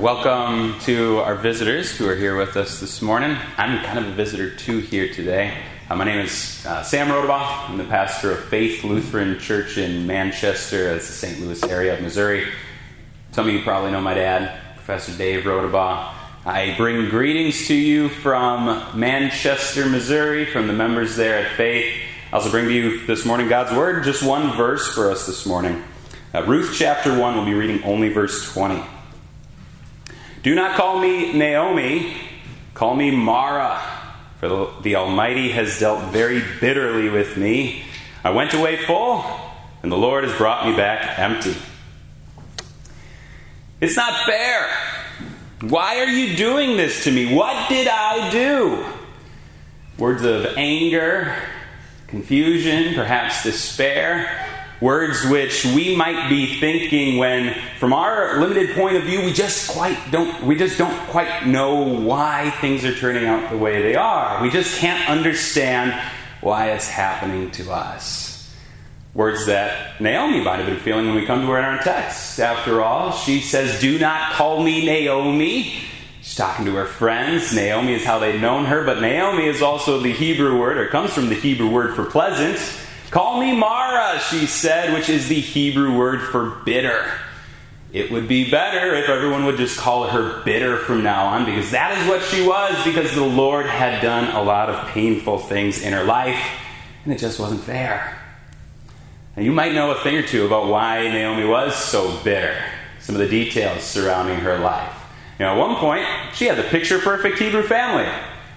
welcome to our visitors who are here with us this morning. I'm kind of a visitor too here today. Uh, my name is uh, Sam Rodabaugh. I'm the pastor of Faith Lutheran Church in Manchester, that's the St. Louis area of Missouri. Some of you probably know my dad, Professor Dave Rodabaugh. I bring greetings to you from Manchester, Missouri, from the members there at Faith. I also bring to you this morning God's Word, just one verse for us this morning. Uh, Ruth chapter 1, we'll be reading only verse 20. Do not call me Naomi, call me Mara, for the, Almighty has dealt very bitterly with me. I went away full, and the Lord has brought me back empty. It's not fair. Why are you doing this to me? What did I do? Words of anger, confusion, perhaps despair. Words which we might be thinking when, from our limited point of view, we just quite don't, we just don't quite know why things are turning out the way they are. We just can't understand why it's happening to us. Words that Naomi might have been feeling when we come to her in our text. After all, she says, Do not call me Naomi. She's talking to her friends. Naomi is how they've known her, but Naomi is also the Hebrew word, or comes from the Hebrew word for pleasant. Call me Mara, she said, which is the Hebrew word for bitter. It would be better if everyone would just call her bitter from now on, because that is what she was, because the Lord had done a lot of painful things in her life, and it just wasn't fair. And you might know a thing or two about why Naomi was so bitter, some of the details surrounding her life. You know, at one point, she had the picture perfect Hebrew family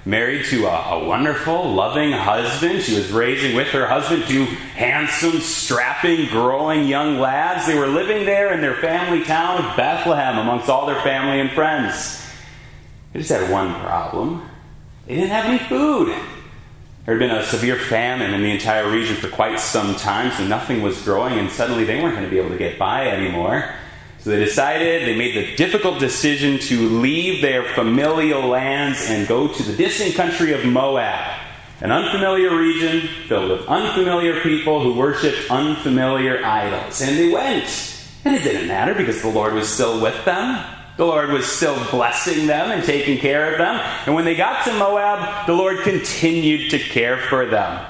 married to a, a, wonderful, loving husband. She was raising with her husband two handsome, strapping, growing young lads. They were living there in their family town of Bethlehem amongst all their family and friends. They just had one problem they didn't have any food. There had been a severe famine in the entire region for quite some time, so nothing was growing, and suddenly they weren't going to be able to get by anymore. So they decided, they made the difficult decision to leave their familial lands and go to the distant country of Moab, an unfamiliar region filled with unfamiliar people who worshiped unfamiliar idols. And they went. And it didn't matter because the Lord was still with them. The Lord was still blessing them and taking care of them. And when they got to Moab, the Lord continued to care for them.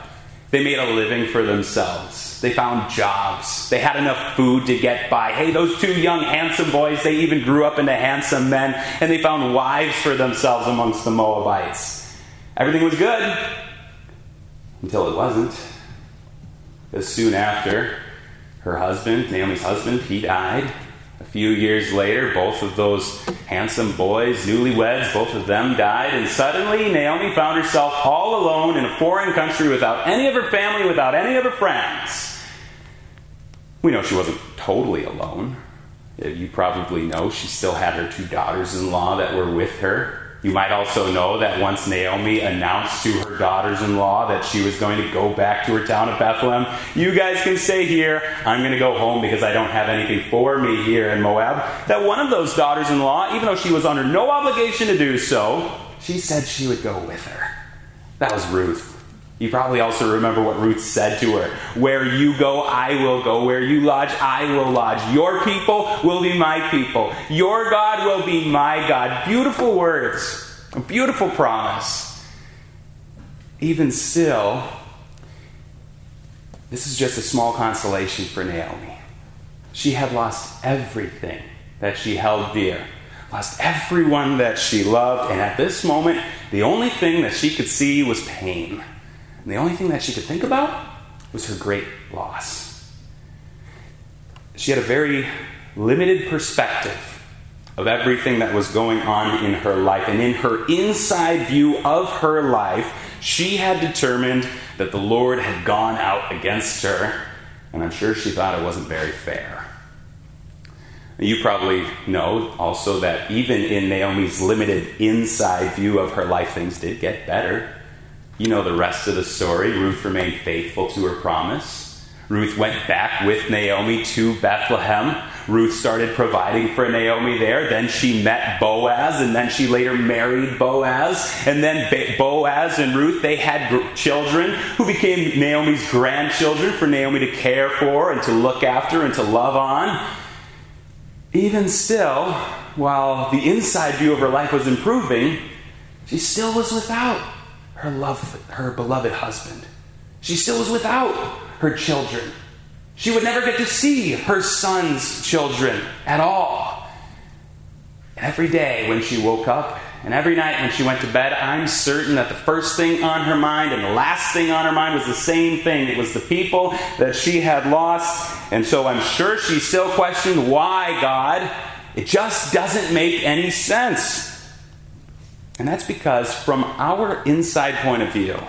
They made a living for themselves. They found jobs. They had enough food to get by. Hey, those two young, handsome boys, they even grew up into handsome men, and they found wives for themselves amongst the Moabites. Everything was good until it wasn't. As soon after, her husband, Naomi's husband, he died. A few years later, both of those handsome boys, newlyweds, both of them died, and suddenly Naomi found herself all alone in a foreign country without any of her family, without any of her friends. We know she wasn't totally alone. Uh, you probably know she still had her two daughters in law that were with her. You might also know that once Naomi announced to her daughters in law that she was going to go back to her town of Bethlehem, you guys can stay here. I'm going to go home because I don't have anything for me here in Moab. That one of those daughters in law, even though she was under no obligation to do so, she said she would go with her. That was Ruth. You probably also remember what Ruth said to her Where you go, I will go. Where you lodge, I will lodge. Your people will be my people. Your God will be my God. Beautiful words, a beautiful promise. Even still, this is just a small consolation for Naomi. She had lost everything that she held dear, lost everyone that she loved, and at this moment, the only thing that she could see was pain. And the only thing that she could think about was her great loss. She had a very limited perspective of everything that was going on in her life. And in her inside view of her life, she had determined that the Lord had gone out against her. And I'm sure she thought it wasn't very fair. You probably know also that even in Naomi's limited inside view of her life, things did get better. You know the rest of the story. Ruth remained faithful to her promise. Ruth went back with Naomi to Bethlehem. Ruth started providing for Naomi there. Then she met Boaz, and then she later married Boaz. And then Boaz and Ruth, they had children who became Naomi's grandchildren for Naomi to care for and to look after and to love on. Even still, while the inside view of her life was improving, she still was without her love, her beloved husband. She still was without her children. She would never get to see her son's children at all. Every day when she woke up and every night when she went to bed, I'm certain that the first thing on her mind and the last thing on her mind was the same thing. It was the people that she had lost. And so I'm sure she still questioned why, God? It just doesn't make any sense. And that's because, from our inside point of view,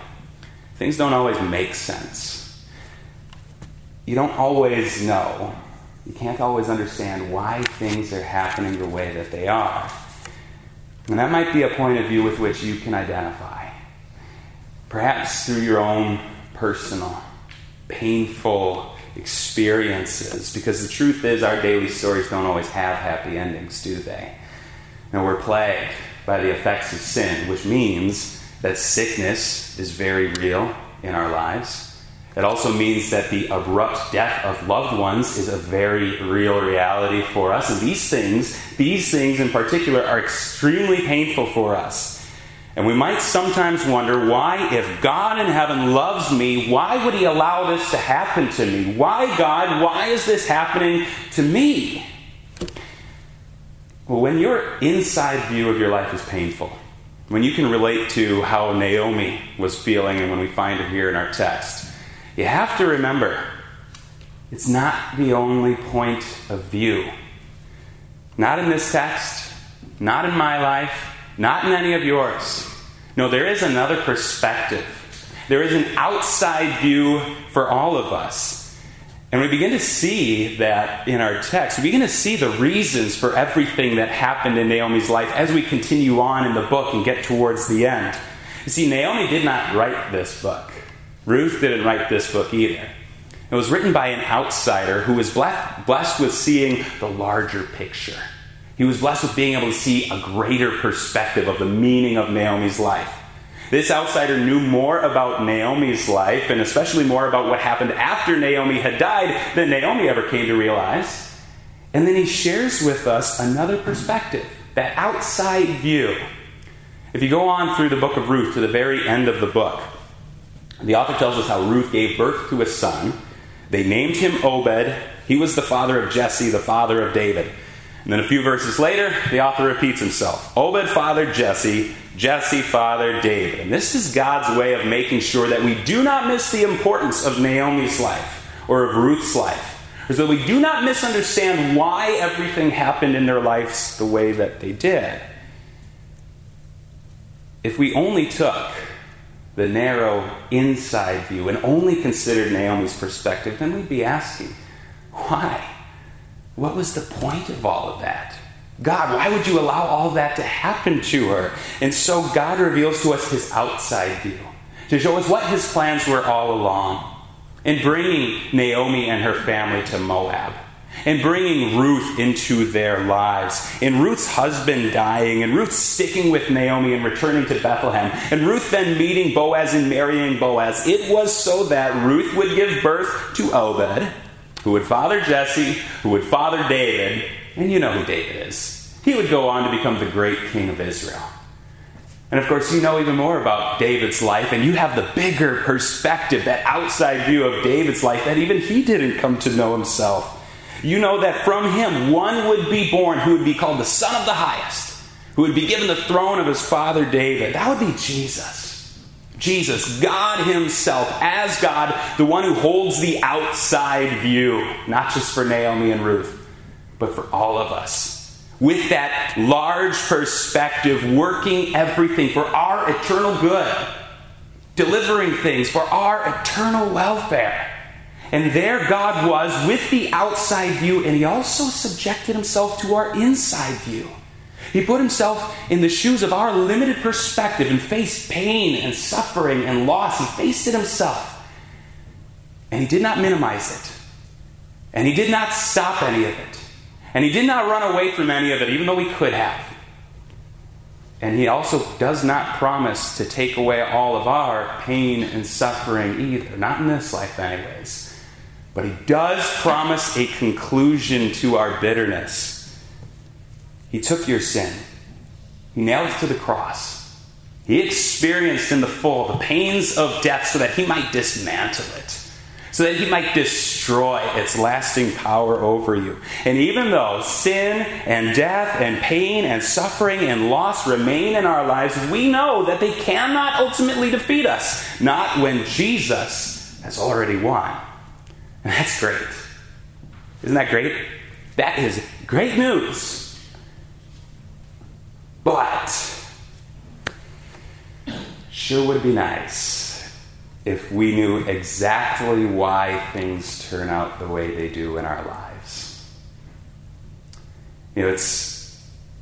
things don't always make sense. You don't always know. You can't always understand why things are happening the way that they are. And that might be a point of view with which you can identify. Perhaps through your own personal, painful experiences. Because the truth is, our daily stories don't always have happy endings, do they? And we're plagued by the effects of sin, which means that sickness is very real in our lives. It also means that the abrupt death of loved ones is a very real reality for us. And these things, these things in particular, are extremely painful for us. And we might sometimes wonder why, if God in heaven loves me, why would He allow this to happen to me? Why, God, why is this happening to me? Well, when your inside view of your life is painful, when you can relate to how Naomi was feeling, and when we find it here in our text, you have to remember it's not the only point of view. Not in this text, not in my life, not in any of yours. No, there is another perspective. There is an outside view for all of us. And we begin to see that in our text. We begin to see the reasons for everything that happened in Naomi's life as we continue on in the book and get towards the end. You see, Naomi did not write this book. Ruth didn't write this book either. It was written by an outsider who was blessed with seeing the larger picture. He was blessed with being able to see a greater perspective of the meaning of Naomi's life. This outsider knew more about Naomi's life, and especially more about what happened after Naomi had died, than Naomi ever came to realize. And then he shares with us another perspective, that outside view. If you go on through the book of Ruth to the very end of the book, the author tells us how Ruth gave birth to a son. They named him Obed. He was the father of Jesse, the father of David. And then a few verses later, the author repeats himself Obed fathered Jesse, Jesse fathered David. And this is God's way of making sure that we do not miss the importance of Naomi's life or of Ruth's life. Or that we do not misunderstand why everything happened in their lives the way that they did. If we only took the narrow inside view and only considered Naomi's perspective, then we'd be asking, why? What was the point of all of that? God, why would you allow all that to happen to her? And so God reveals to us his outside view to show us what his plans were all along in bringing Naomi and her family to Moab, and bringing Ruth into their lives, in Ruth's husband dying, and Ruth sticking with Naomi and returning to Bethlehem, and Ruth then meeting Boaz and marrying Boaz. It was so that Ruth would give birth to Obed who would father Jesse, who would father David, and you know who David is. He would go on to become the great king of Israel. And of course, you know even more about David's life, and you have the bigger perspective, that outside view of David's life that even he didn't come to know himself. You know that from him one would be born who would be called the Son of the Highest, who would be given the throne of his father David. That would be Jesus. Jesus, God Himself, as God, the one who holds the outside view, not just for Naomi and Ruth, but for all of us. With that large perspective, working everything for our eternal good, delivering things for our eternal welfare. And there God was with the outside view, and He also subjected Himself to our inside view. He put himself in the shoes of our limited perspective and faced pain and suffering and loss. He faced it himself. And he did not minimize it. And he did not stop any of it. And he did not run away from any of it, even though he could have. And he also does not promise to take away all of our pain and suffering either. Not in this life, anyways. But he does promise a conclusion to our bitterness He took your sin, He nailed it to the cross. He experienced in the full the pains of death so that He might dismantle it so that he might destroy its lasting power over you. And even though sin and death and pain and suffering and loss remain in our lives, we know that they cannot ultimately defeat us, not when Jesus has already won. And that's great. Isn't that great? That is great news. But, sure would be nice if we knew exactly why things turn out the way they do in our lives. You know, it's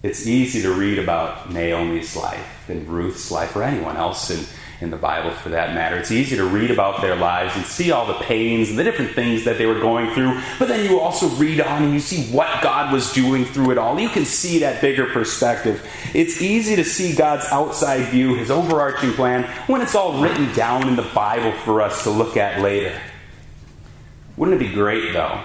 it's easy to read about Naomi's life and Ruth's life or anyone else in in the Bible for that matter. It's easy to read about their lives and see all the pains and the different things that they were going through, but then you also read on and you see what God was doing through it all. You can see that bigger perspective. It's easy to see God's outside view, his overarching plan, when it's all written down in the Bible for us to look at later. Wouldn't it be great, though,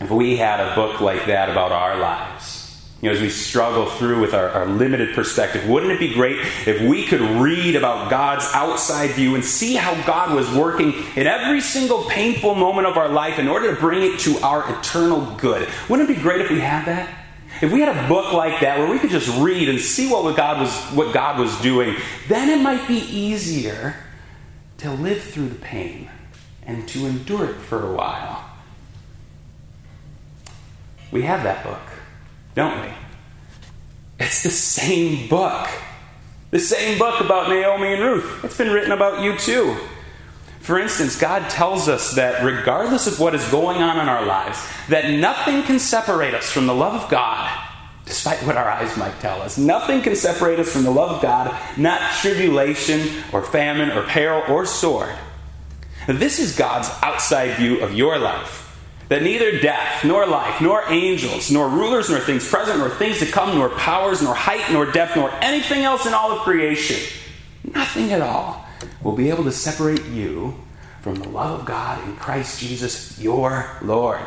if we had a book like that about our lives? You know, as we struggle through with our, our, limited perspective, wouldn't it be great if we could read about God's outside view and see how God was working in every single painful moment of our life in order to bring it to our eternal good? Wouldn't it be great if we had that? If we had a book like that where we could just read and see what God was, what God was doing, then it might be easier to live through the pain and to endure it for a while. We have that book don't we? It's the same book. The same book about Naomi and Ruth. It's been written about you too. For instance, God tells us that regardless of what is going on in our lives, that nothing can separate us from the love of God, despite what our eyes might tell us. Nothing can separate us from the love of God, not tribulation or famine or peril or sword. this is God's outside view of your life that neither death, nor life, nor angels, nor rulers, nor things present, nor things to come, nor powers, nor height, nor depth, nor anything else in all of creation, nothing at all, will be able to separate you from the love of God in Christ Jesus, your Lord.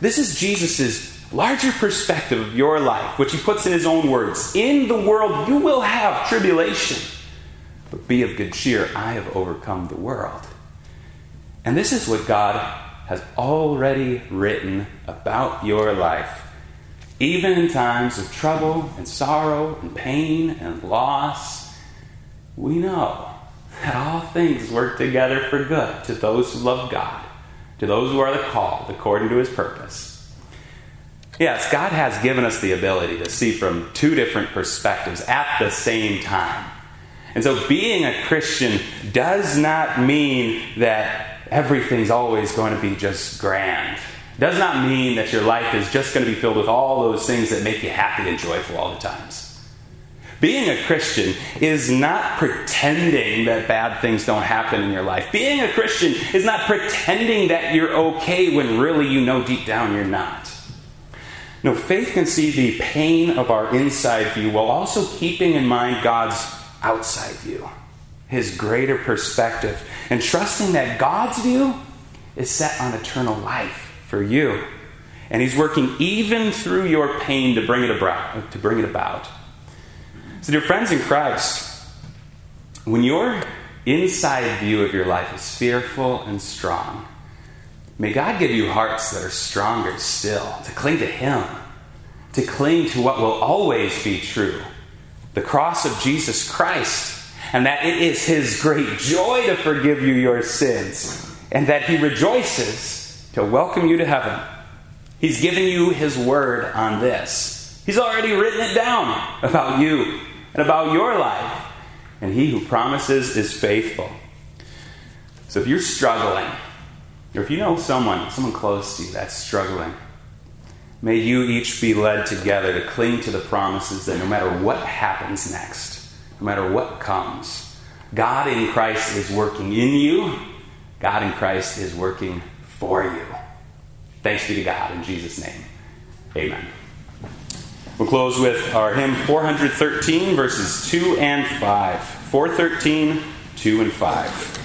This is Jesus' larger perspective of your life, which he puts in his own words In the world you will have tribulation, but be of good cheer. I have overcome the world. And this is what God has already written about your life. Even in times of trouble and sorrow and pain and loss, we know that all things work together for good to those who love God, to those who are called according to his purpose. Yes, God has given us the ability to see from two different perspectives at the same time. And so being a Christian does not mean that everything's always going to be just grand. Does not mean that your life is just going to be filled with all those things that make you happy and joyful all the times. Being a Christian is not pretending that bad things don't happen in your life. Being a Christian is not pretending that you're okay when really you know deep down you're not. No, faith can see the pain of our inside view while also keeping in mind God's outside view his greater perspective, and trusting that God's view is set on eternal life for you. And he's working even through your pain to bring it about. To bring it about. So, dear friends in Christ, when your inside view of your life is fearful and strong, may God give you hearts that are stronger still, to cling to Him, to cling to what will always be true the cross of Jesus Christ and that it is His great joy to forgive you your sins, and that He rejoices to welcome you to heaven. He's given you His word on this. He's already written it down about you and about your life, and He who promises is faithful. So if you're struggling, or if you know someone, someone close to you that's struggling, may you each be led together to cling to the promises that no matter what happens next, no matter what comes. God in Christ is working in you, God in Christ is working for you. Thanks be to God in Jesus' name. Amen. We'll close with our hymn 413, verses 2 and 5. 413, 2 and 5.